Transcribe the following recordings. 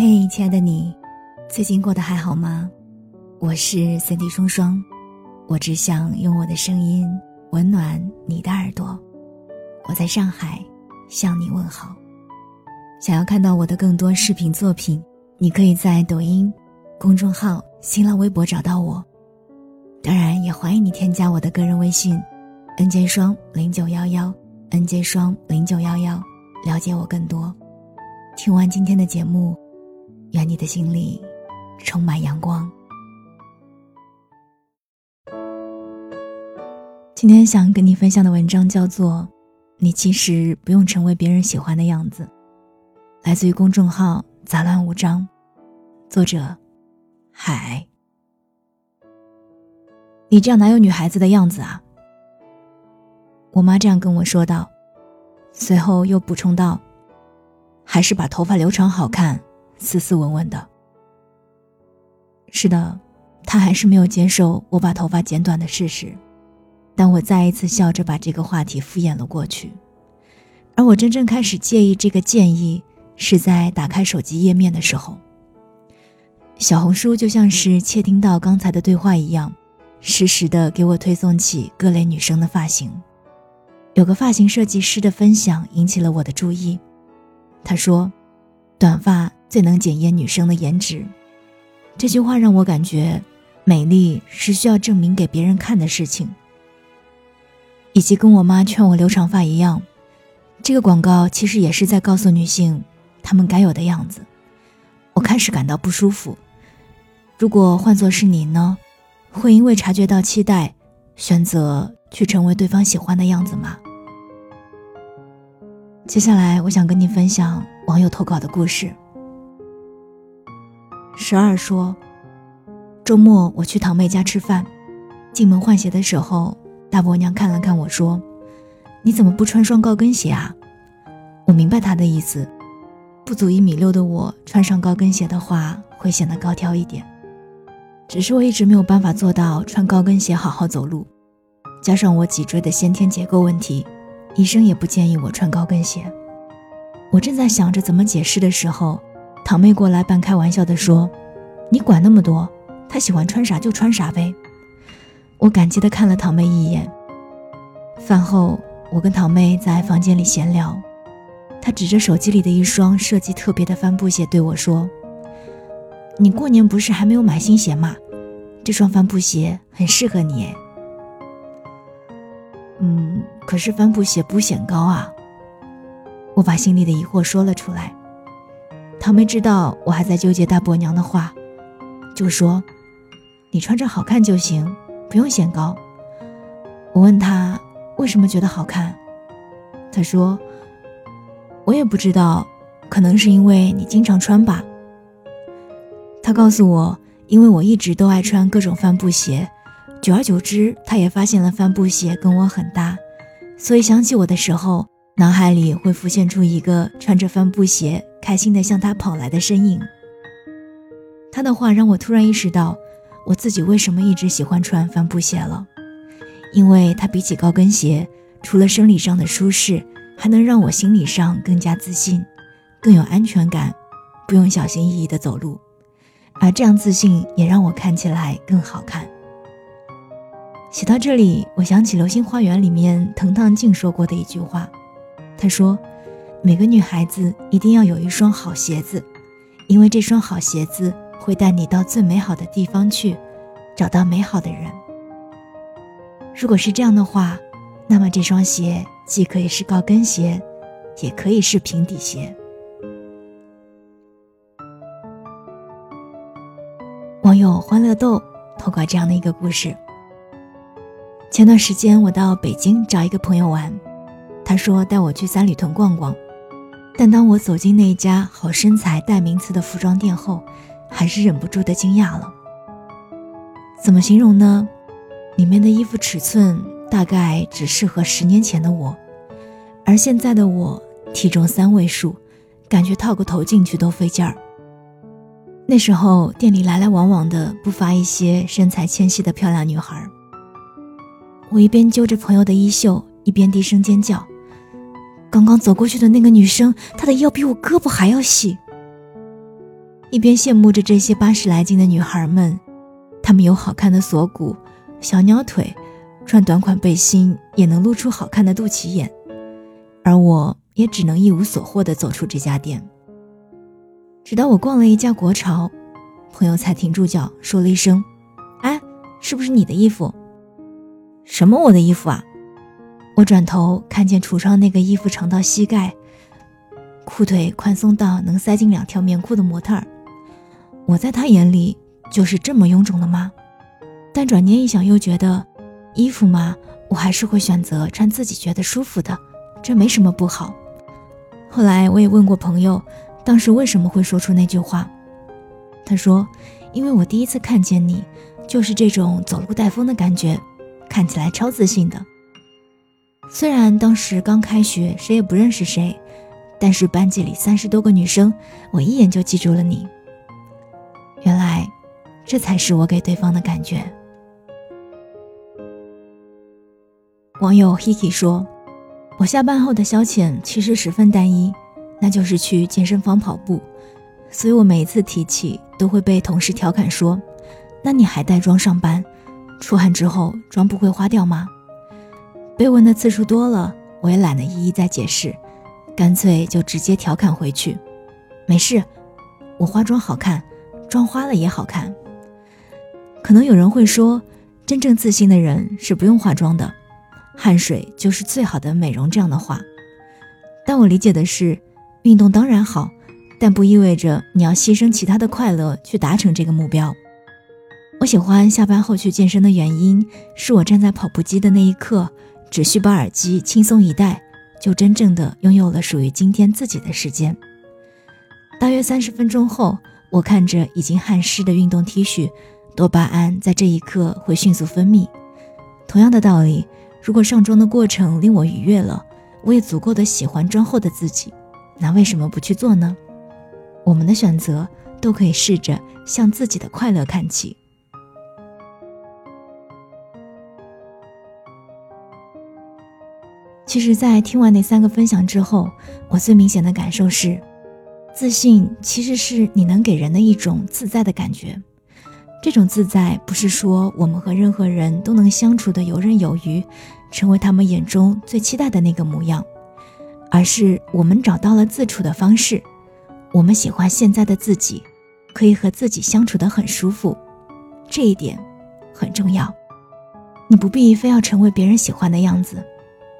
嘿，亲爱的你，最近过得还好吗？我是三 D 双双，我只想用我的声音温暖你的耳朵。我在上海向你问好。想要看到我的更多视频作品，你可以在抖音、公众号、新浪微博找到我。当然，也欢迎你添加我的个人微信：nj 双零九幺幺，nj 双零九幺幺，了解我更多。听完今天的节目。愿你的心里充满阳光。今天想跟你分享的文章叫做《你其实不用成为别人喜欢的样子》，来自于公众号“杂乱无章”，作者海。你这样哪有女孩子的样子啊？我妈这样跟我说道，随后又补充道：“还是把头发留长好看。”斯斯文文的。是的，他还是没有接受我把头发剪短的事实，但我再一次笑着把这个话题敷衍了过去。而我真正开始介意这个建议，是在打开手机页面的时候。小红书就像是窃听到刚才的对话一样，实时的给我推送起各类女生的发型。有个发型设计师的分享引起了我的注意，他说：“短发。”最能检验女生的颜值，这句话让我感觉，美丽是需要证明给别人看的事情。以及跟我妈劝我留长发一样，这个广告其实也是在告诉女性，她们该有的样子。我开始感到不舒服。如果换作是你呢，会因为察觉到期待，选择去成为对方喜欢的样子吗？接下来，我想跟你分享网友投稿的故事。十二说：“周末我去堂妹家吃饭，进门换鞋的时候，大伯娘看了看我说：‘你怎么不穿双高跟鞋啊？’我明白她的意思，不足一米六的我穿上高跟鞋的话会显得高挑一点。只是我一直没有办法做到穿高跟鞋好好走路，加上我脊椎的先天结构问题，医生也不建议我穿高跟鞋。我正在想着怎么解释的时候。”堂妹过来半开玩笑的说：“你管那么多，她喜欢穿啥就穿啥呗。”我感激的看了堂妹一眼。饭后，我跟堂妹在房间里闲聊，她指着手机里的一双设计特别的帆布鞋对我说：“你过年不是还没有买新鞋吗？这双帆布鞋很适合你。”嗯，可是帆布鞋不显高啊。我把心里的疑惑说了出来。堂妹知道我还在纠结大伯娘的话，就说：“你穿着好看就行，不用显高。”我问他为什么觉得好看，他说：“我也不知道，可能是因为你经常穿吧。”他告诉我，因为我一直都爱穿各种帆布鞋，久而久之，他也发现了帆布鞋跟我很搭，所以想起我的时候，脑海里会浮现出一个穿着帆布鞋。开心的向他跑来的身影。他的话让我突然意识到，我自己为什么一直喜欢穿帆布鞋了，因为它比起高跟鞋，除了生理上的舒适，还能让我心理上更加自信，更有安全感，不用小心翼翼的走路，而这样自信也让我看起来更好看。写到这里，我想起《流星花园》里面藤堂静说过的一句话，他说。每个女孩子一定要有一双好鞋子，因为这双好鞋子会带你到最美好的地方去，找到美好的人。如果是这样的话，那么这双鞋既可以是高跟鞋，也可以是平底鞋。网友欢乐豆投稿这样的一个故事：前段时间我到北京找一个朋友玩，他说带我去三里屯逛逛。但当我走进那家好身材代名词的服装店后，还是忍不住的惊讶了。怎么形容呢？里面的衣服尺寸大概只适合十年前的我，而现在的我体重三位数，感觉套个头进去都费劲儿。那时候店里来来往往的不乏一些身材纤细的漂亮女孩。我一边揪着朋友的衣袖，一边低声尖叫。刚刚走过去的那个女生，她的腰比我胳膊还要细。一边羡慕着这些八十来斤的女孩们，她们有好看的锁骨、小鸟腿，穿短款背心也能露出好看的肚脐眼，而我也只能一无所获地走出这家店。直到我逛了一家国潮，朋友才停住脚，说了一声：“哎，是不是你的衣服？”“什么我的衣服啊？”我转头看见橱窗那个衣服长到膝盖，裤腿宽松到能塞进两条棉裤的模特儿。我在他眼里就是这么臃肿的吗？但转念一想，又觉得衣服嘛，我还是会选择穿自己觉得舒服的，这没什么不好。后来我也问过朋友，当时为什么会说出那句话？他说：“因为我第一次看见你，就是这种走路带风的感觉，看起来超自信的。虽然当时刚开学，谁也不认识谁，但是班级里三十多个女生，我一眼就记住了你。”原来，这才是我给对方的感觉。网友 Hiki 说：“我下班后的消遣其实十分单一，那就是去健身房跑步。所以我每一次提起，都会被同事调侃说：‘那你还带妆上班？出汗之后妆不会花掉吗？’被问的次数多了，我也懒得一一再解释，干脆就直接调侃回去：‘没事，我化妆好看。’”妆花了也好看。可能有人会说，真正自信的人是不用化妆的，汗水就是最好的美容。这样的话，但我理解的是，运动当然好，但不意味着你要牺牲其他的快乐去达成这个目标。我喜欢下班后去健身的原因，是我站在跑步机的那一刻，只需把耳机轻松一戴，就真正的拥有了属于今天自己的时间。大约三十分钟后。我看着已经汗湿的运动 T 恤，多巴胺在这一刻会迅速分泌。同样的道理，如果上妆的过程令我愉悦了，我也足够的喜欢妆后的自己，那为什么不去做呢？我们的选择都可以试着向自己的快乐看齐。其实，在听完那三个分享之后，我最明显的感受是。自信其实是你能给人的一种自在的感觉，这种自在不是说我们和任何人都能相处的游刃有余，成为他们眼中最期待的那个模样，而是我们找到了自处的方式，我们喜欢现在的自己，可以和自己相处的很舒服，这一点很重要。你不必非要成为别人喜欢的样子，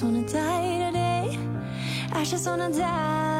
just wanna die today. I just wanna die